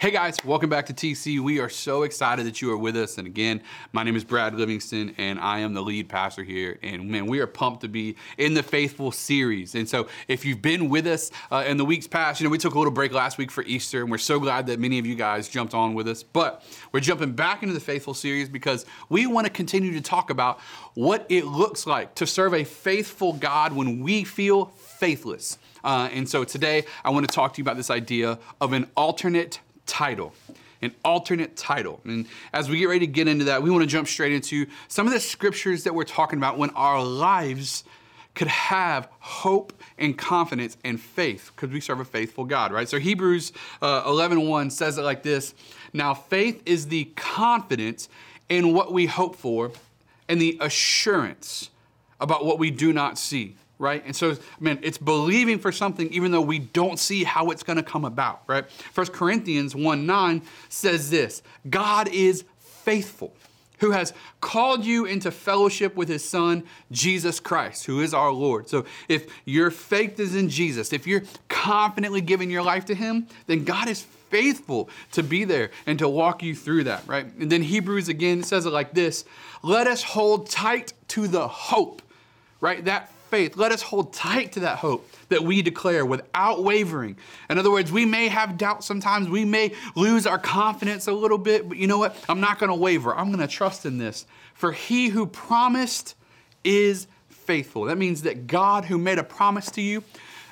Hey guys, welcome back to TC. We are so excited that you are with us. And again, my name is Brad Livingston and I am the lead pastor here. And man, we are pumped to be in the Faithful series. And so if you've been with us uh, in the weeks past, you know, we took a little break last week for Easter and we're so glad that many of you guys jumped on with us. But we're jumping back into the Faithful series because we want to continue to talk about what it looks like to serve a faithful God when we feel faithless. Uh, and so today I want to talk to you about this idea of an alternate title. An alternate title. And as we get ready to get into that, we want to jump straight into some of the scriptures that we're talking about when our lives could have hope and confidence and faith because we serve a faithful God, right? So Hebrews uh, 11 1 says it like this Now faith is the confidence in what we hope for and the assurance about what we do not see right? And so, man, it's believing for something even though we don't see how it's going to come about, right? First Corinthians 1 9 says this God is faithful, who has called you into fellowship with his Son, Jesus Christ, who is our Lord. So if your faith is in Jesus, if you're confidently giving your life to him, then God is faithful to be there and to walk you through that, right? And then Hebrews again says it like this Let us hold tight to the hope, right? That faith. Let us hold tight to that hope that we declare without wavering. In other words, we may have doubt sometimes, we may lose our confidence a little bit, but you know what? I'm not going to waver. I'm going to trust in this. For he who promised is faithful. That means that God, who made a promise to you,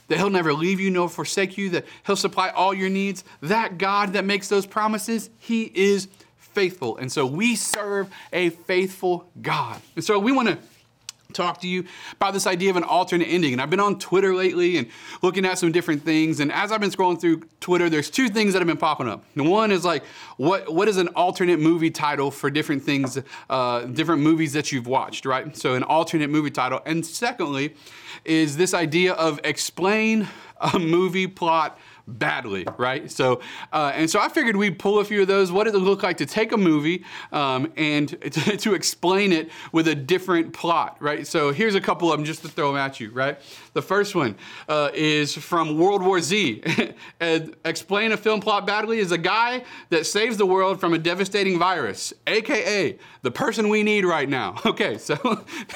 that he'll never leave you nor forsake you, that he'll supply all your needs, that God that makes those promises, he is faithful. And so we serve a faithful God. And so we want to talk to you about this idea of an alternate ending. And I've been on Twitter lately and looking at some different things. And as I've been scrolling through Twitter, there's two things that have been popping up. The one is like, what what is an alternate movie title for different things, uh, different movies that you've watched, right? So an alternate movie title. And secondly, is this idea of explain a movie plot badly, right? So, uh, and so I figured we'd pull a few of those. What does it look like to take a movie um, and to, to, explain it with a different plot, right? So here's a couple of them just to throw them at you, right? The first one uh, is from World War Z. explain a film plot badly is a guy that saves the world from a devastating virus, aka the person we need right now. Okay, so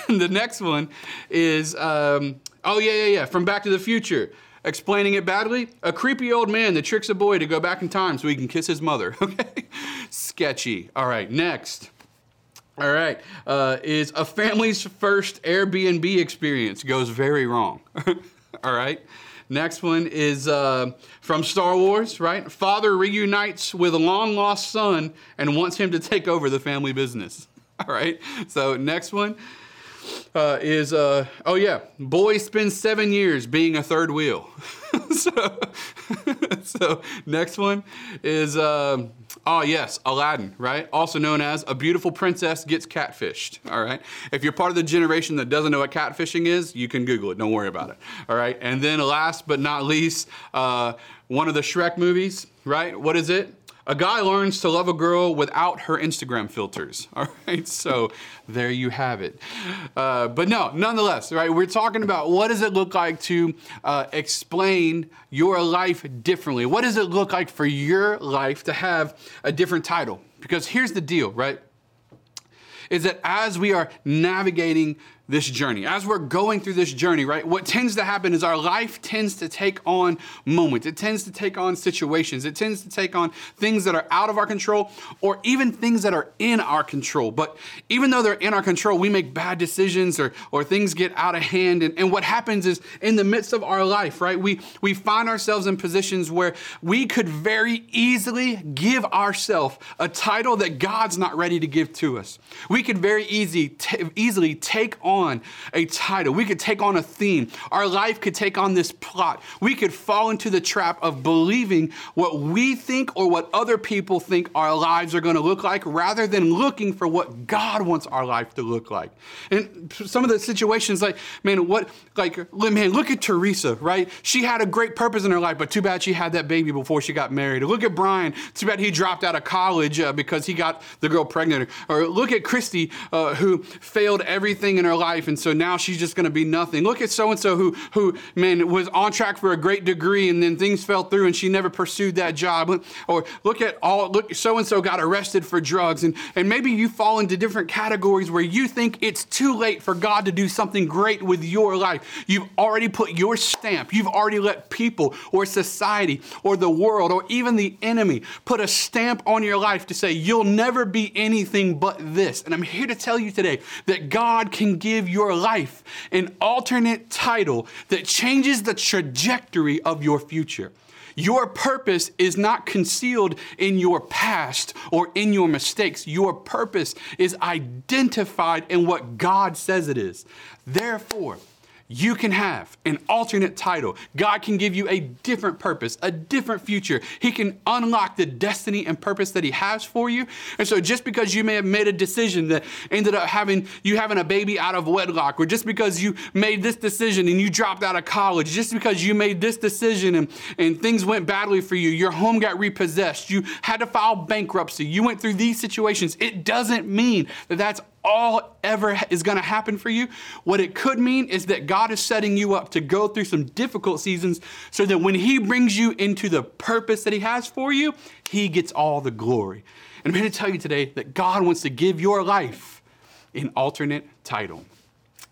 the next one is, um, oh yeah, yeah, yeah, from Back to the Future. Explaining it badly, a creepy old man that tricks a boy to go back in time so he can kiss his mother. Okay? Sketchy. All right, next. All right, uh, is a family's first Airbnb experience goes very wrong. All right. Next one is uh, from Star Wars, right? Father reunites with a long lost son and wants him to take over the family business. All right. So, next one uh, is uh, oh yeah, boy spends seven years being a third wheel. so, so next one is oh yes, Aladdin, right? Also known as a beautiful princess gets catfished. All right. If you're part of the generation that doesn't know what catfishing is, you can Google it. Don't worry about it. All right. And then last but not least, uh, one of the Shrek movies, right? What is it? A guy learns to love a girl without her Instagram filters. All right, so there you have it. Uh, but no, nonetheless, right, we're talking about what does it look like to uh, explain your life differently? What does it look like for your life to have a different title? Because here's the deal, right? Is that as we are navigating this journey. As we're going through this journey, right, what tends to happen is our life tends to take on moments. It tends to take on situations. It tends to take on things that are out of our control or even things that are in our control. But even though they're in our control, we make bad decisions or, or things get out of hand. And, and what happens is in the midst of our life, right, we, we find ourselves in positions where we could very easily give ourselves a title that God's not ready to give to us. We could very easy, t- easily take on on a title. We could take on a theme. Our life could take on this plot. We could fall into the trap of believing what we think or what other people think our lives are going to look like rather than looking for what God wants our life to look like. And some of the situations like, man, what, like, man, look at Teresa, right? She had a great purpose in her life, but too bad she had that baby before she got married. Look at Brian, too bad he dropped out of college uh, because he got the girl pregnant. Or look at Christy, uh, who failed everything in her life life, and so now she's just going to be nothing. Look at so and so who, who, man, was on track for a great degree, and then things fell through, and she never pursued that job. Or look at all, look, so and so got arrested for drugs, and, and maybe you fall into different categories where you think it's too late for God to do something great with your life. You've already put your stamp, you've already let people or society or the world or even the enemy put a stamp on your life to say, you'll never be anything but this. And I'm here to tell you today that God can give your life an alternate title that changes the trajectory of your future. Your purpose is not concealed in your past or in your mistakes. Your purpose is identified in what God says it is. Therefore, you can have an alternate title. God can give you a different purpose, a different future. He can unlock the destiny and purpose that He has for you. And so, just because you may have made a decision that ended up having you having a baby out of wedlock, or just because you made this decision and you dropped out of college, just because you made this decision and, and things went badly for you, your home got repossessed, you had to file bankruptcy, you went through these situations, it doesn't mean that that's all ever is going to happen for you. What it could mean is that God is setting you up to go through some difficult seasons so that when He brings you into the purpose that He has for you, He gets all the glory. And I'm here to tell you today that God wants to give your life an alternate title.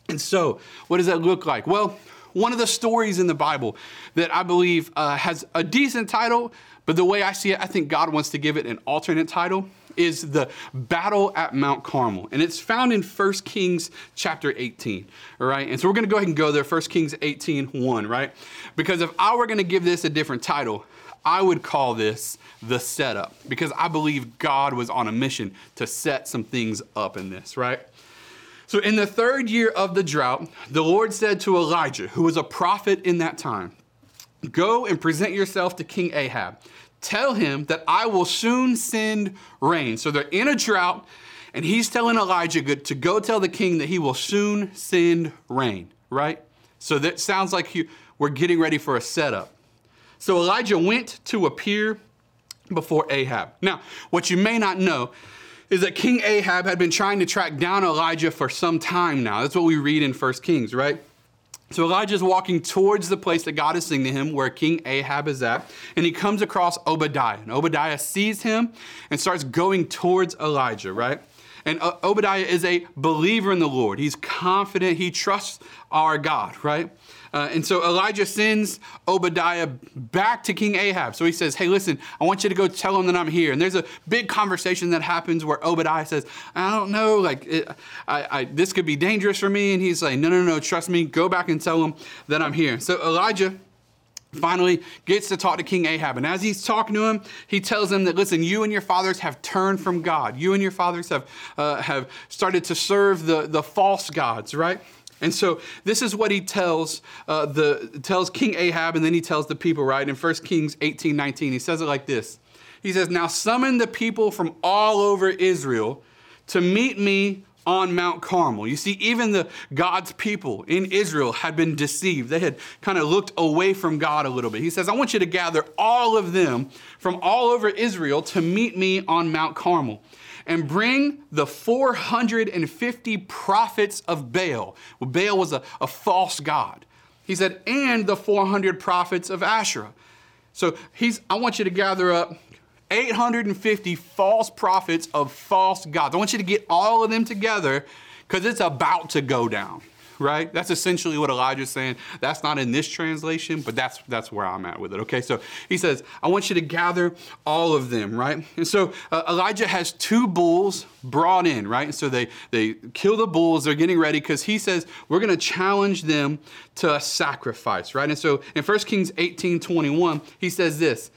And so, what does that look like? Well, one of the stories in the Bible that I believe uh, has a decent title, but the way I see it, I think God wants to give it an alternate title is the battle at Mount Carmel. And it's found in 1 Kings chapter 18. All right. And so we're going to go ahead and go there, 1 Kings 18 1, right? Because if I were going to give this a different title, I would call this the setup because I believe God was on a mission to set some things up in this, right? So, in the third year of the drought, the Lord said to Elijah, who was a prophet in that time, Go and present yourself to King Ahab Tell him that I will soon send rain. So they're in a drought, and he's telling Elijah to go tell the king that he will soon send rain, right? So that sounds like we're getting ready for a setup. So Elijah went to appear before Ahab. Now, what you may not know is that King Ahab had been trying to track down Elijah for some time now. That's what we read in 1 Kings, right? So Elijah is walking towards the place that God is saying to him, where King Ahab is at, and he comes across Obadiah. And Obadiah sees him and starts going towards Elijah, right? And uh, Obadiah is a believer in the Lord. He's confident, he trusts our God, right? Uh, and so Elijah sends Obadiah back to King Ahab. So he says, Hey, listen, I want you to go tell him that I'm here. And there's a big conversation that happens where Obadiah says, I don't know, like, it, I, I, this could be dangerous for me. And he's like, No, no, no, trust me. Go back and tell him that I'm here. So Elijah finally gets to talk to King Ahab. And as he's talking to him, he tells him that, listen, you and your fathers have turned from God. You and your fathers have, uh, have started to serve the, the false gods, right? And so this is what he tells uh, the tells King Ahab, and then he tells the people, right? In 1 Kings 18, 19, he says it like this. He says, Now summon the people from all over Israel to meet me on Mount Carmel. You see, even the God's people in Israel had been deceived. They had kind of looked away from God a little bit. He says, I want you to gather all of them from all over Israel to meet me on Mount Carmel and bring the 450 prophets of Baal. Well, Baal was a, a false god. He said, and the 400 prophets of Asherah. So he's, I want you to gather up 850 false prophets of false gods. I want you to get all of them together because it's about to go down right? That's essentially what Elijah's saying. That's not in this translation, but that's that's where I'm at with it. Okay, so he says, I want you to gather all of them, right? And so uh, Elijah has two bulls brought in, right? And so they they kill the bulls. They're getting ready because he says we're going to challenge them to a sacrifice, right? And so in 1 Kings 18, 21, he says this.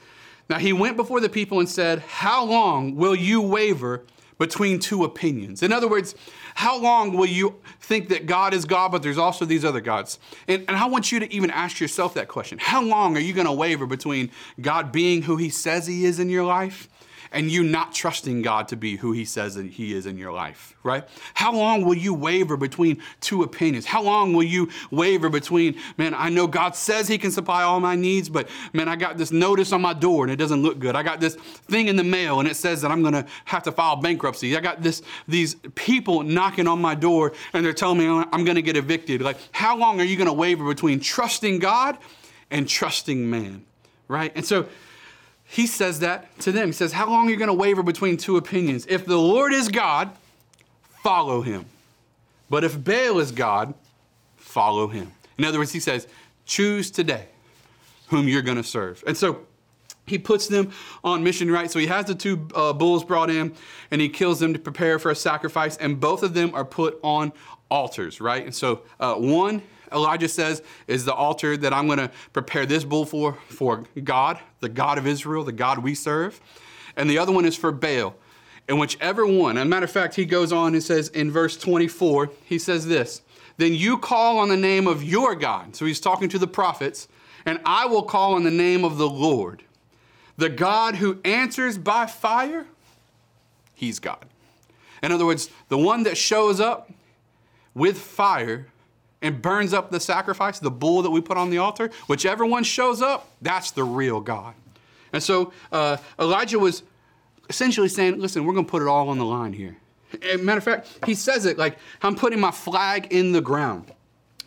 Now he went before the people and said, How long will you waver between two opinions? In other words, how long will you think that God is God, but there's also these other gods? And, and I want you to even ask yourself that question. How long are you going to waver between God being who he says he is in your life and you not trusting God to be who He says that He is in your life, right? How long will you waver between two opinions? How long will you waver between, man, I know God says He can supply all my needs, but man, I got this notice on my door and it doesn't look good. I got this thing in the mail and it says that I'm gonna have to file bankruptcy. I got this these people knocking on my door and they're telling me I'm gonna get evicted. Like, how long are you gonna waver between trusting God and trusting man? Right? And so he says that to them. He says, How long are you going to waver between two opinions? If the Lord is God, follow him. But if Baal is God, follow him. In other words, he says, Choose today whom you're going to serve. And so he puts them on mission, right? So he has the two uh, bulls brought in and he kills them to prepare for a sacrifice, and both of them are put on altars, right? And so uh, one Elijah says is the altar that I'm going to prepare this bull for, for God, the God of Israel, the God we serve. And the other one is for Baal. And whichever one, as a matter of fact, he goes on and says in verse 24, he says this Then you call on the name of your God. So he's talking to the prophets, and I will call on the name of the Lord. The God who answers by fire, he's God. In other words, the one that shows up with fire and burns up the sacrifice, the bull that we put on the altar, whichever one shows up, that's the real God. And so uh, Elijah was essentially saying, listen, we're going to put it all on the line here. Matter of fact, he says it like, I'm putting my flag in the ground.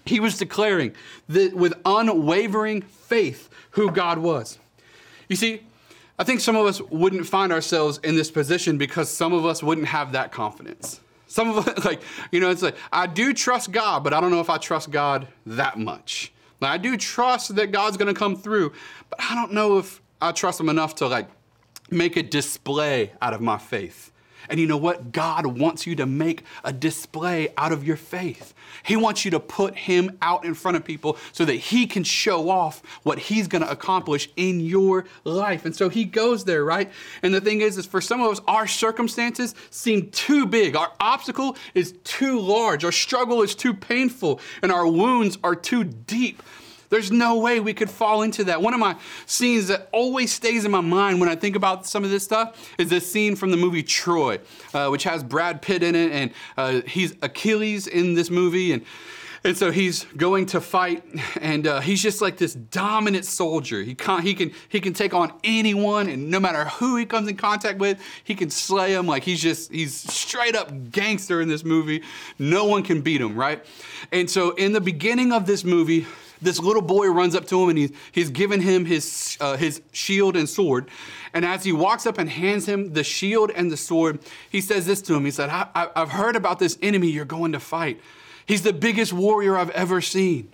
He was declaring that with unwavering faith who God was. You see, I think some of us wouldn't find ourselves in this position because some of us wouldn't have that confidence. Some of like, you know, it's like, I do trust God, but I don't know if I trust God that much. Like, I do trust that God's gonna come through, but I don't know if I trust Him enough to, like, make a display out of my faith. And you know what? God wants you to make a display out of your faith. He wants you to put Him out in front of people so that He can show off what He's going to accomplish in your life. And so He goes there, right? And the thing is, is for some of us, our circumstances seem too big. Our obstacle is too large. Our struggle is too painful. And our wounds are too deep. There's no way we could fall into that. One of my scenes that always stays in my mind when I think about some of this stuff is this scene from the movie Troy, uh, which has Brad Pitt in it, and uh, he's Achilles in this movie, and and so he's going to fight, and uh, he's just like this dominant soldier. He can he can he can take on anyone, and no matter who he comes in contact with, he can slay him. Like he's just he's straight up gangster in this movie. No one can beat him, right? And so in the beginning of this movie, this little boy runs up to him and he's, he's given him his, uh, his shield and sword. And as he walks up and hands him the shield and the sword, he says this to him. He said, I, I, I've heard about this enemy you're going to fight. He's the biggest warrior I've ever seen.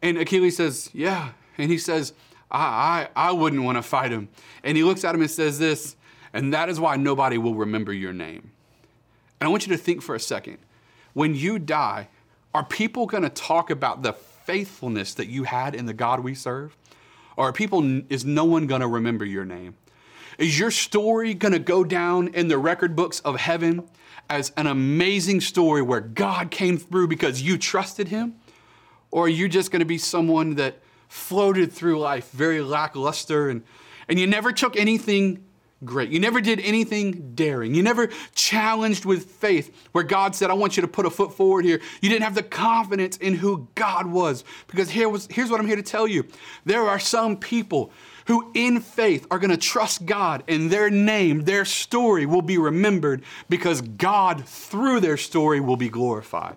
And Achilles says, Yeah. And he says, I, I, I wouldn't want to fight him. And he looks at him and says this, and that is why nobody will remember your name. And I want you to think for a second. When you die, are people going to talk about the faithfulness that you had in the God we serve? Or are people, is no one going to remember your name? Is your story going to go down in the record books of heaven as an amazing story where God came through because you trusted him? Or are you just going to be someone that floated through life very lackluster and, and you never took anything great. You never did anything daring. You never challenged with faith where God said, I want you to put a foot forward here. You didn't have the confidence in who God was. Because here was, here's what I'm here to tell you there are some people who, in faith, are going to trust God and their name, their story will be remembered because God, through their story, will be glorified.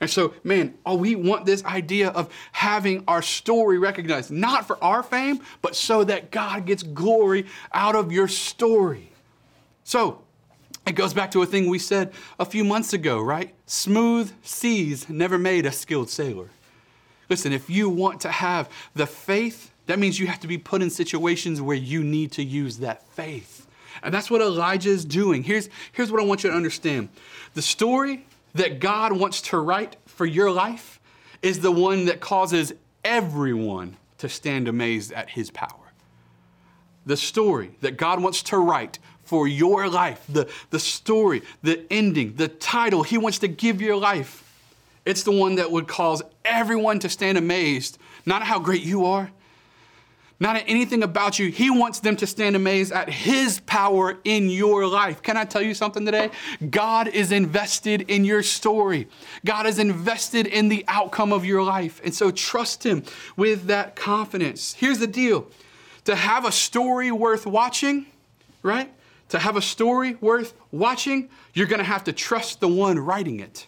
And so, man, oh, we want this idea of having our story recognized, not for our fame, but so that God gets glory out of your story. So, it goes back to a thing we said a few months ago, right? Smooth seas never made a skilled sailor. Listen, if you want to have the faith, that means you have to be put in situations where you need to use that faith. And that's what Elijah is doing. Here's, here's what I want you to understand the story that God wants to write for your life is the one that causes everyone to stand amazed at his power. The story that God wants to write for your life, the, the story, the ending, the title he wants to give your life, it's the one that would cause everyone to stand amazed, not how great you are, not at anything about you. He wants them to stand amazed at His power in your life. Can I tell you something today? God is invested in your story, God is invested in the outcome of your life. And so trust Him with that confidence. Here's the deal to have a story worth watching, right? To have a story worth watching, you're to have to trust the one writing it.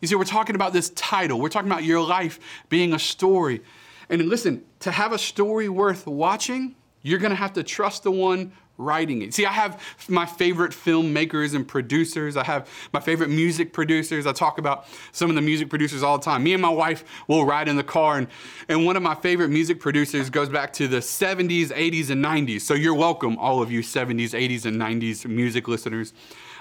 You see, we're talking about this title. We're talking about your life being a story. And listen, to have a story worth watching, you're going to have to trust the one writing it. See, I have my favorite filmmakers and producers. I have my favorite music producers. I talk about some of the music producers all the time. Me and my wife will ride in the car, and, and one of my favorite music producers goes back to the 70s, 80s, and 90s. So you're welcome, all of you 70s, 80s, and 90s music listeners.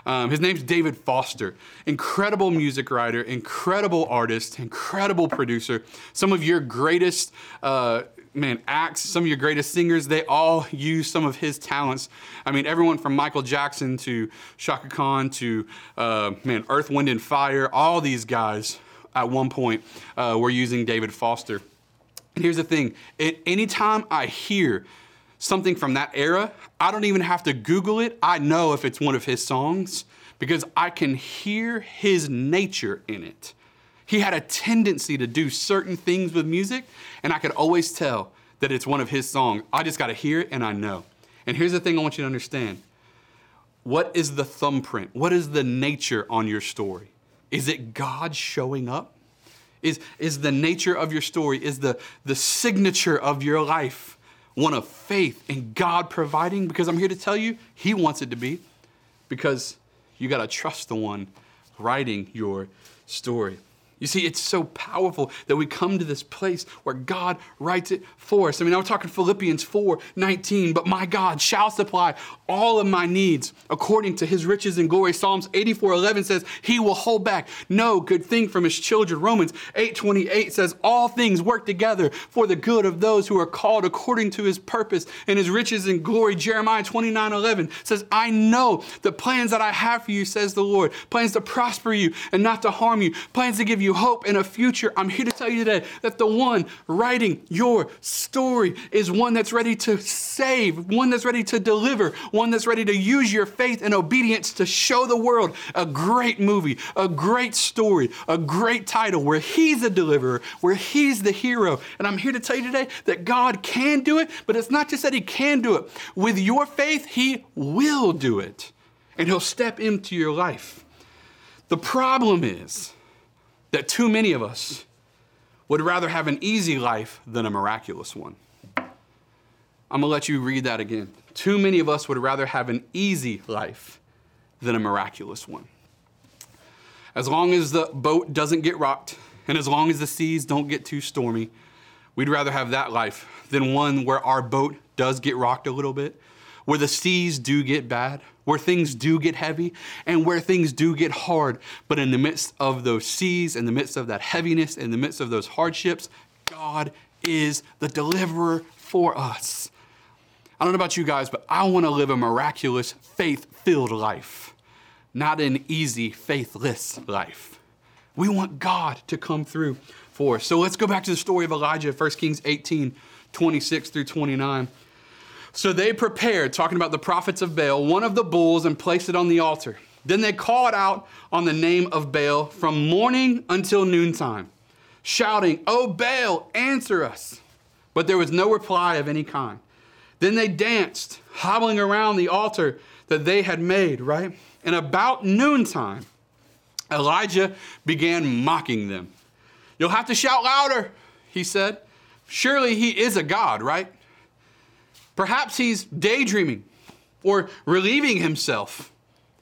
Um, his name's David Foster. Incredible music writer, incredible artist, incredible producer. Some of your greatest, uh, man, acts, some of your greatest singers, they all use some of his talents. I mean, everyone from Michael Jackson to Chaka Khan to, uh, man, Earth, Wind, and Fire, all these guys at one point uh, were using David Foster. And here's the thing anytime I hear something from that era, I don't even have to Google it. I know if it's one of his songs because I can hear his nature in it. He had a tendency to do certain things with music, and I could always tell that it's one of his songs. I just got to hear it and I know. And here's the thing I want you to understand what is the thumbprint? What is the nature on your story? Is it God showing up? Is, is the nature of your story, is the, the signature of your life one of faith and God providing? Because I'm here to tell you, He wants it to be. Because you got to trust the one writing your story. You see, it's so powerful that we come to this place where God writes it for us. I mean, I was talking Philippians 4 19, but my God shall supply all of my needs according to his riches and glory. Psalms 84 11 says, He will hold back no good thing from his children. Romans 8 28 says, All things work together for the good of those who are called according to his purpose and his riches and glory. Jeremiah 29 11 says, I know the plans that I have for you, says the Lord, plans to prosper you and not to harm you, plans to give you you hope and a future, I'm here to tell you today that the one writing your story is one that's ready to save, one that's ready to deliver, one that's ready to use your faith and obedience to show the world a great movie, a great story, a great title where he's a deliverer, where he's the hero. And I'm here to tell you today that God can do it, but it's not just that he can do it. With your faith, he will do it. And he'll step into your life. The problem is, that too many of us would rather have an easy life than a miraculous one. I'm gonna let you read that again. Too many of us would rather have an easy life than a miraculous one. As long as the boat doesn't get rocked, and as long as the seas don't get too stormy, we'd rather have that life than one where our boat does get rocked a little bit, where the seas do get bad, where things do get heavy and where things do get hard. But in the midst of those seas, in the midst of that heaviness, in the midst of those hardships, God is the deliverer for us. I don't know about you guys, but I want to live a miraculous, faith filled life, not an easy, faithless life. We want God to come through for us. So let's go back to the story of Elijah, 1 Kings 18 26 through 29. So they prepared, talking about the prophets of Baal, one of the bulls and placed it on the altar. Then they called out on the name of Baal from morning until noontime, shouting, O Baal, answer us. But there was no reply of any kind. Then they danced, hobbling around the altar that they had made, right? And about noontime, Elijah began mocking them. You'll have to shout louder, he said. Surely he is a God, right? Perhaps he's daydreaming or relieving himself.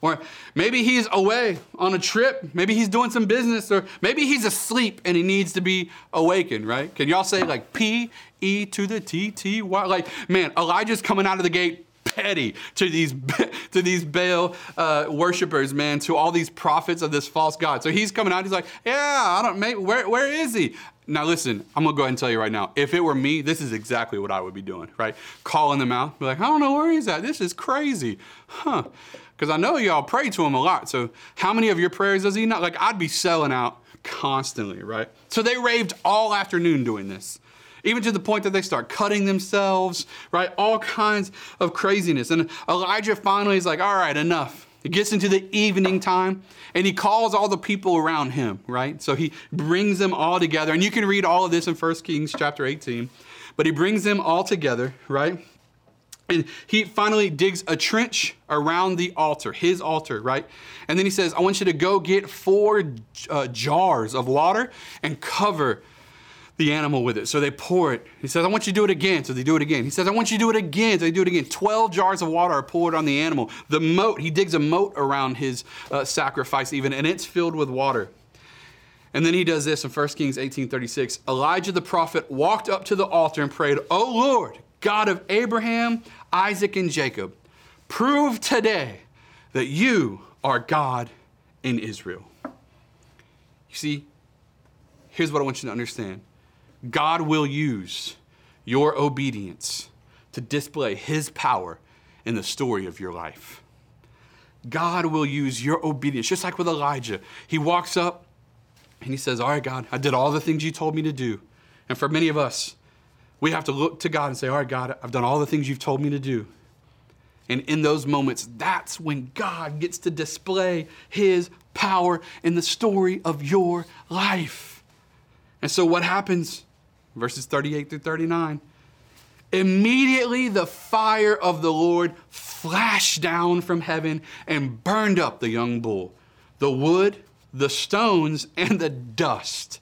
Or maybe he's away on a trip. Maybe he's doing some business. Or maybe he's asleep and he needs to be awakened, right? Can y'all say like P E to the T T Y? Like, man, Elijah's coming out of the gate petty to these to these Baal uh, worshippers, man, to all these prophets of this false god. So he's coming out. He's like, yeah, I don't. Maybe, where where is he? Now, listen, I'm gonna go ahead and tell you right now. If it were me, this is exactly what I would be doing, right? Calling them out, be like, I don't know where he's at. This is crazy, huh? Because I know y'all pray to him a lot. So, how many of your prayers does he not? Like, I'd be selling out constantly, right? So they raved all afternoon doing this. even to the point that they start cutting themselves, right? All kinds of craziness. And Elijah finally is like, all right, enough. It gets into the evening time and he calls all the people around him, right? So he brings them all together. And you can read all of this in 1 Kings chapter 18. But he brings them all together, right? And he finally digs a trench around the altar, his altar, right? And then he says, I want you to go get four uh, jars of water and cover the animal with it. So they pour it. He says, I want you to do it again. So they do it again. He says, I want you to do it again. So they do it again. 12 jars of water are poured on the animal. The moat, he digs a moat around his uh, sacrifice, even, and it's filled with water. And then he does this in 1 Kings 18:36. Elijah the prophet walked up to the altar and prayed, "O Lord, God of Abraham, Isaac, and Jacob, prove today that you are God in Israel." You see, here's what I want you to understand. God will use your obedience to display his power in the story of your life. God will use your obedience, just like with Elijah. He walks up and he says, All right, God, I did all the things you told me to do. And for many of us, we have to look to God and say, All right, God, I've done all the things you've told me to do. And in those moments, that's when God gets to display his power in the story of your life. And so, what happens? Verses 38 through 39. Immediately the fire of the Lord flashed down from heaven and burned up the young bull, the wood, the stones, and the dust.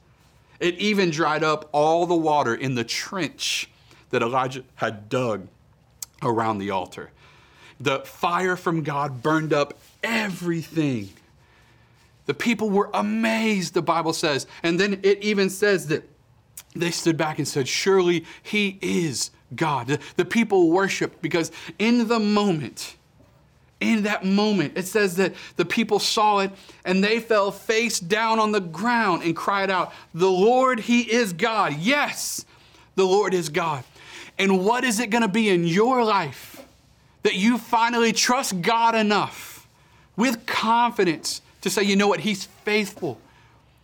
It even dried up all the water in the trench that Elijah had dug around the altar. The fire from God burned up everything. The people were amazed, the Bible says. And then it even says that they stood back and said, Surely he is God. The people worshiped because in the moment, in that moment, it says that the people saw it and they fell face down on the ground and cried out, The Lord, He is God. Yes, the Lord is God. And what is it going to be in your life that you finally trust God enough with confidence to say, You know what? He's faithful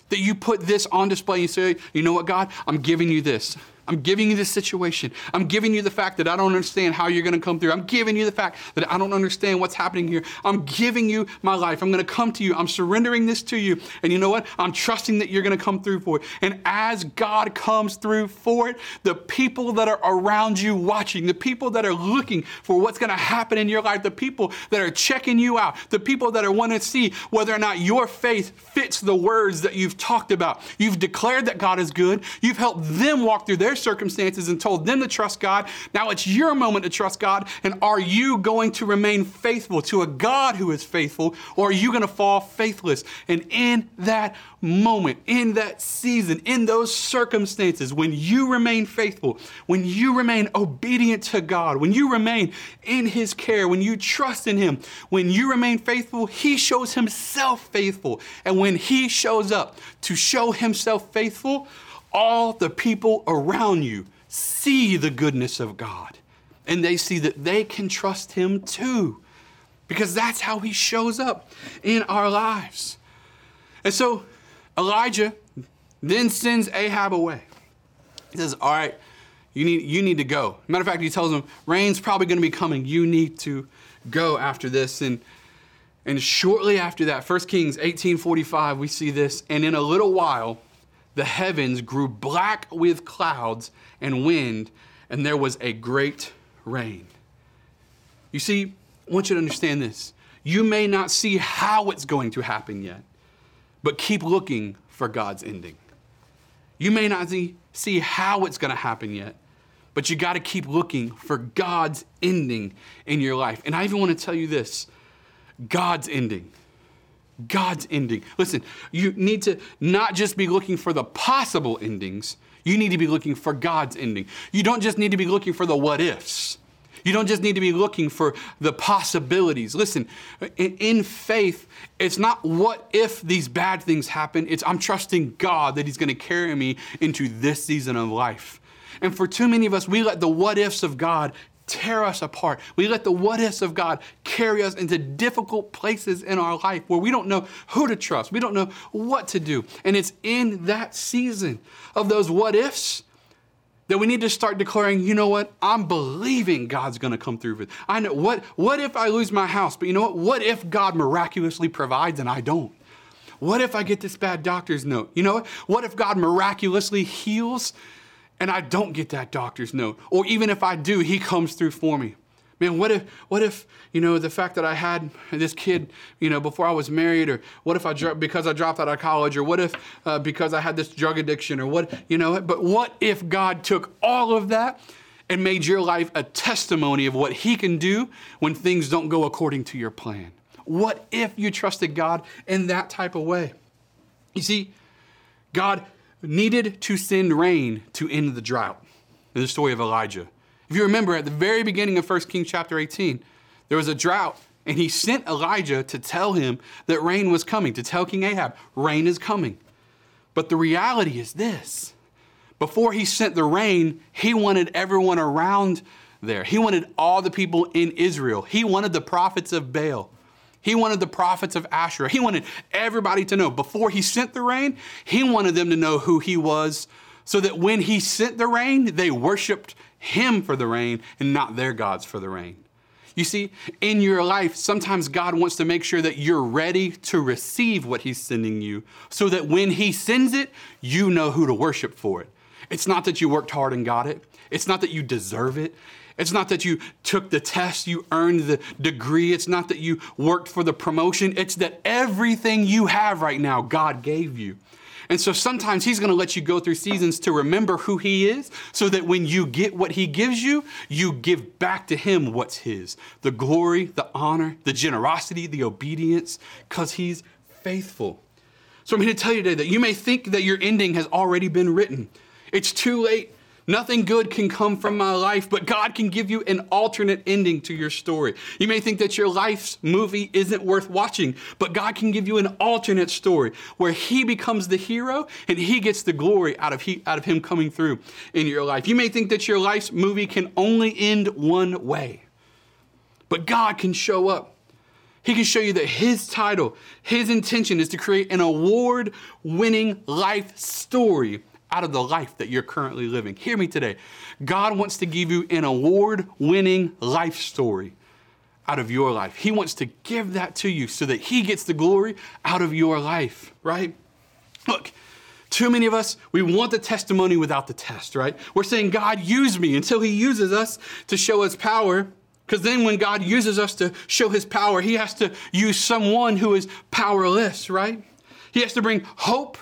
that you put this on display and you say, you know what, God, I'm giving you this. I'm giving you this situation. I'm giving you the fact that I don't understand how you're going to come through. I'm giving you the fact that I don't understand what's happening here. I'm giving you my life. I'm going to come to you. I'm surrendering this to you. And you know what? I'm trusting that you're going to come through for it. And as God comes through for it, the people that are around you watching, the people that are looking for what's going to happen in your life, the people that are checking you out, the people that are wanting to see whether or not your faith fits the words that you've talked about. You've declared that God is good. You've helped them walk through their circumstances and told them to trust God. Now it's your moment to trust God. And are you going to remain faithful to a God who is faithful, or are you going to fall faithless? And in that moment, in that season, in those circumstances, when you remain faithful, when you remain obedient to God, when you remain in His care, when you trust in Him, when you remain faithful, He shows Himself faithful. And when He shows up to show Himself faithful, all the people around you see the goodness of God and they see that they can trust Him too because that's how He shows up in our lives. And so Elijah then sends Ahab away. He says, All right, you need, you need to go. Matter of fact, he tells him, Rain's probably going to be coming. You need to go after this. And, and shortly after that, 1 Kings 18:45, we see this. And in a little while, the heavens grew black with clouds and wind, and there was a great rain. You see, I want you to understand this. You may not see how it's going to happen yet, but keep looking for God's ending. You may not see, see how it's going to happen yet, but you got to keep looking for God's ending in your life. And I even want to tell you this God's ending. God's ending. Listen, you need to not just be looking for the possible endings, you need to be looking for God's ending. You don't just need to be looking for the what ifs. You don't just need to be looking for the possibilities. Listen, in, faith, it's not what if these bad things happen, it's I'm trusting God that He's going to carry me into this season of life. And for too many of us, we let the what ifs of God tear us apart. We let the what ifs of God carry us into difficult places in our life where we don't know who to trust. We don't know what to do. And it's in that season of those what ifs that we need to start declaring, you know what? I'm believing God's going to come through for. I know what what if I lose my house? But you know what? What if God miraculously provides and I don't? What if I get this bad doctor's note? You know what? What if God miraculously heals and I don't get that doctor's note? Or even if I do, he comes through for me. Man, what if, what if, you know, the fact that I had this kid, you know, before I was married, or what if I, because I dropped out of college, or what if uh, because I had this drug addiction, or what, you know, but what if God took all of that and made your life a testimony of what He can do when things don't go according to your plan? What if you trusted God in that type of way? You see, God needed to send rain to end the drought. In the story of Elijah. If you remember at the very beginning of 1 Kings chapter 18, there was a drought, and he sent Elijah to tell him that rain was coming, to tell King Ahab, rain is coming. But the reality is this before he sent the rain, he wanted everyone around there. He wanted all the people in Israel. He wanted the prophets of Baal. He wanted the prophets of Asherah. He wanted everybody to know. Before he sent the rain, he wanted them to know who he was so that when he sent the rain, they worshiped him for the rain and not their gods for the rain. You see, in your life, sometimes God wants to make sure that you're ready to receive what He's sending you so that when He sends it, you know who to worship for it. It's not that you worked hard and got it, it's not that you deserve it. It's not that you took the test, you earned the degree. It's not that you worked for the promotion. It's that everything you have right now, God gave you. And so sometimes He's going to let you go through seasons to remember who He is so that when you get what He gives you, you give back to Him what's His the glory, the honor, the generosity, the obedience, because He's faithful. So I'm here to tell you today that you may think that your ending has already been written. It's too late. Nothing good can come from my life, but God can give you an alternate ending to your story. You may think that your life's movie isn't worth watching, but God can give you an alternate story where He becomes the hero and He gets the glory out of, he, out of Him coming through in your life. You may think that your life's movie can only end one way, but God can show up. He can show you that his title, his intention is to create an award winning life story out of the life that you're currently living. Hear me today. God wants to give you an award winning life story out of your life. He wants to give that to you so that He gets the glory out of your life, right? Look, too many of us, we want the testimony without the test, right? We're saying, God, use me until He uses us to show His power. Because then when God uses us to show His power, He has to use someone who is powerless, right? He has to bring hope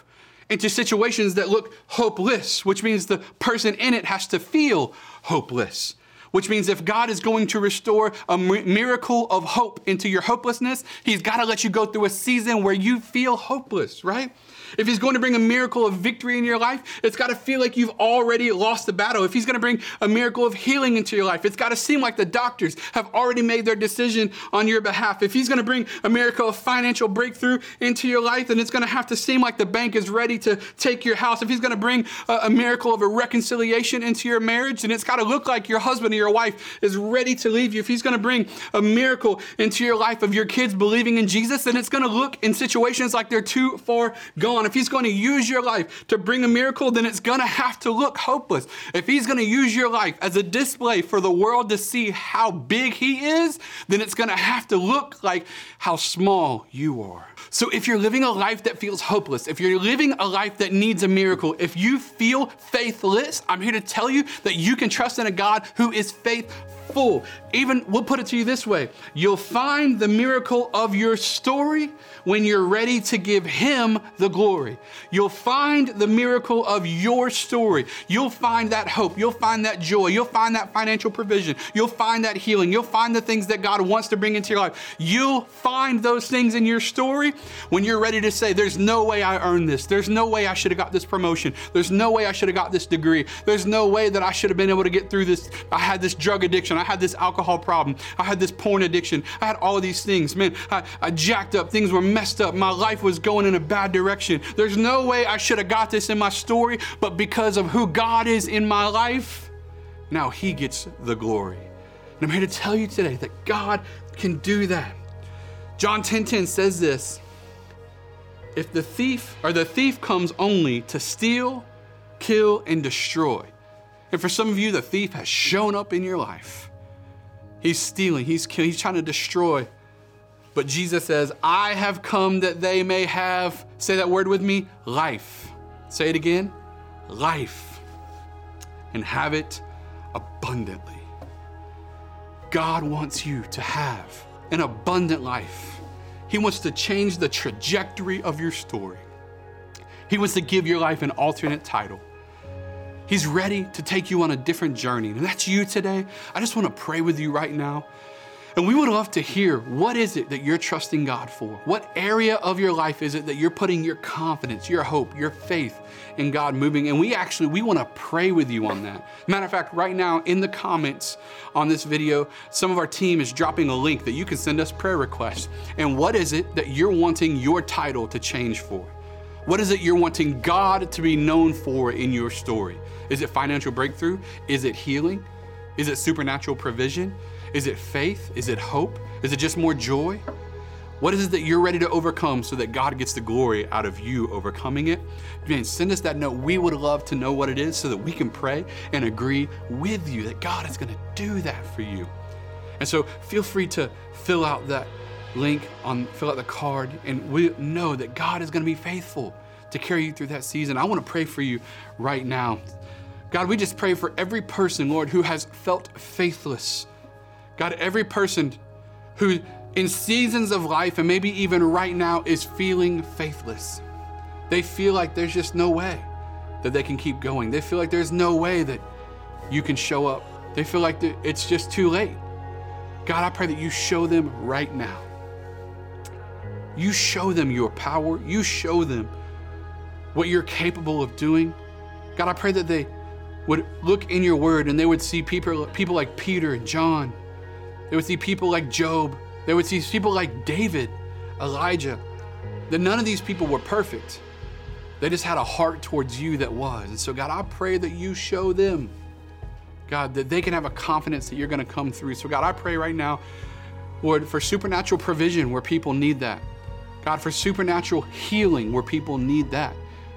into situations that look hopeless, which means the person in it has to feel hopeless. Which means if God is going to restore a miracle of hope into your hopelessness, He's got to let you go through a season where you feel hopeless, right? If he's going to bring a miracle of victory in your life, it's got to feel like you've already lost the battle. If he's going to bring a miracle of healing into your life, it's got to seem like the doctors have already made their decision on your behalf. If he's going to bring a miracle of financial breakthrough into your life, then it's going to have to seem like the bank is ready to take your house. If he's going to bring a, a miracle of a reconciliation into your marriage, then it's got to look like your husband or your wife is ready to leave you. If he's going to bring a miracle into your life of your kids believing in Jesus, then it's going to look in situations like they're too far gone on, if He's going to use your life to bring a miracle, then it's going to have to look hopeless. If He's going to use your life as a display for the world to see how big He is, then it's going to have to look like how small you are. So if you're living a life that feels hopeless, if you're living a life that needs a miracle, if you feel faithless, I'm here to tell you that you can trust in a God who is faithful. Even we'll put it to you this way you'll find the miracle of your story when you're ready to give Him the glory. You'll find the miracle of your story. You'll find that hope. You'll find that joy. You'll find that financial provision. You'll find that healing. You'll find the things that God wants to bring into your life. You'll find those things in your story when you're ready to say, There's no way I earned this. There's no way I should have got this promotion. There's no way I should have got this degree. There's no way that I should have been able to get through this. I had this drug addiction. I had this alcohol problem. I had this porn addiction. I had all of these things. Man, I, I jacked up. Things were messed up. My life was going in a bad direction. There's no way I should have got this in my story, but because of who God is in my life, now He gets the glory. And I'm here to tell you today that God can do that. John 10:10 10, 10 says this if the thief or the thief comes only to steal, kill, and destroy. And for some of you, the thief has shown up in your life. He's stealing, he's killing, he's trying to destroy. But Jesus says, I have come that they may have, say that word with me, life. Say it again, life. And have it abundantly. God wants you to have an abundant life. He wants to change the trajectory of your story. He wants to give your life an alternate title. He's ready to take you on a different journey. And that's you today. I just want to pray with you right now. And we would love to hear what is it that you're trusting God for? What area of your life is it that you're putting your confidence, your hope, your faith in God moving? And we actually we want to pray with you on that. Matter of fact, right now in the comments on this video, some of our team is dropping a link that you can send us prayer requests. And what is it that you're wanting your title to change for? What is it you're wanting God to be known for in your story? Is it financial breakthrough? Is it healing? Is it supernatural provision? Is it faith? Is it hope? Is it just more joy? What is it that you're ready to overcome so that God gets the glory out of you overcoming it? Man, send us that note. We would love to know what it is so that we can pray and agree with you that God is going to do that for you. And so feel free to fill out that link on fill out the card and we know that God is going to be faithful to carry you through that season. I want to pray for you right now. God, we just pray for every person, Lord, who has felt faithless. God, every person who in seasons of life and maybe even right now is feeling faithless. They feel like there's just no way that they can keep going. They feel like there's no way that you can show up. They feel like it's just too late. God, I pray that you show them right now. You show them your power. You show them what you're capable of doing. God, I pray that they would look in your word and they would see people, people like Peter and John. They would see people like Job. They would see people like David, Elijah. That none of these people were perfect. They just had a heart towards you that was. And so, God, I pray that you show them, God, that they can have a confidence that you're going to come through. So, God, I pray right now, Lord, for supernatural provision where people need that. God, for supernatural healing where people need that.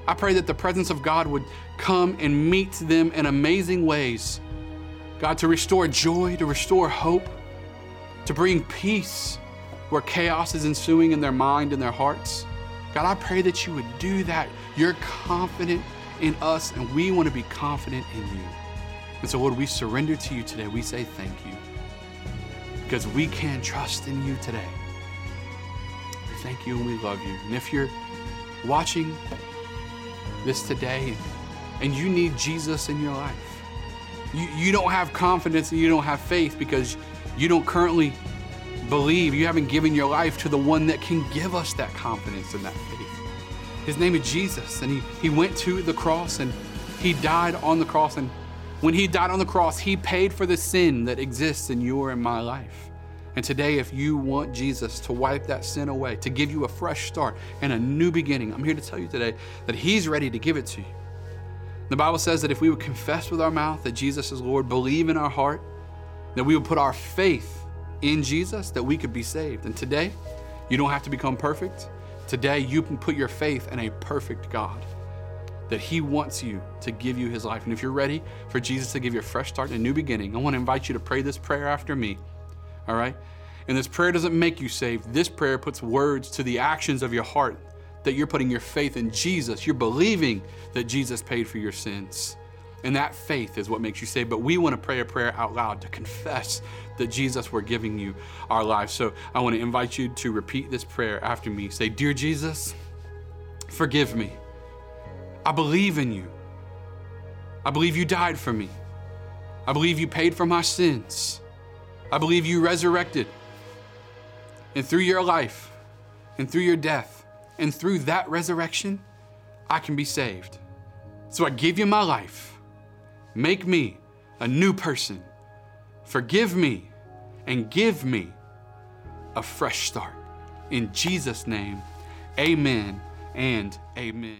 I pray that the presence of God would come and meet them in amazing ways. God, to restore joy, to restore hope, to bring peace where chaos is ensuing in their mind and their hearts. God, I pray that you would do that. You're confident in us, and we want to be confident in you. And so, Lord, we surrender to you today. We say thank you because we can trust in you today. We thank you and we love you. And if you're watching this today and you need Jesus in your life. You, you don't have confidence and you don't have faith because you don't currently believe, you haven't given your life to the one that can give us that confidence and that faith. His name is Jesus, and he, he went to the cross and he died on the cross. And when he died on the cross, he paid for the sin that exists in your and my life. And today, if you want Jesus to wipe that sin away, to give you a fresh start and a new beginning, I'm here to tell you today that He's ready to give it to you. The Bible says that if we would confess with our mouth that Jesus is Lord, believe in our heart, that we would put our faith in Jesus, that we could be saved. And today, you don't have to become perfect. Today, you can put your faith in a perfect God, that He wants you to give you His life. And if you're ready for Jesus to give you a fresh start and a new beginning, I want to invite you to pray this prayer after me all right? And this prayer doesn't make you saved. This prayer puts words to the actions of your heart that you're putting your faith in Jesus. You're believing that Jesus paid for your sins. And that faith is what makes you saved. But we want to pray a prayer out loud to confess that Jesus, we're giving you our lives. So I want to invite you to repeat this prayer after me. Say, Dear Jesus, forgive me. I believe in you. I believe you died for me. I believe you paid for my sins. I believe you resurrected. And through your life, and through your death, and through that resurrection, I can be saved. So I give you my life. Make me a new person. Forgive me and give me a fresh start. In Jesus' name, amen and amen.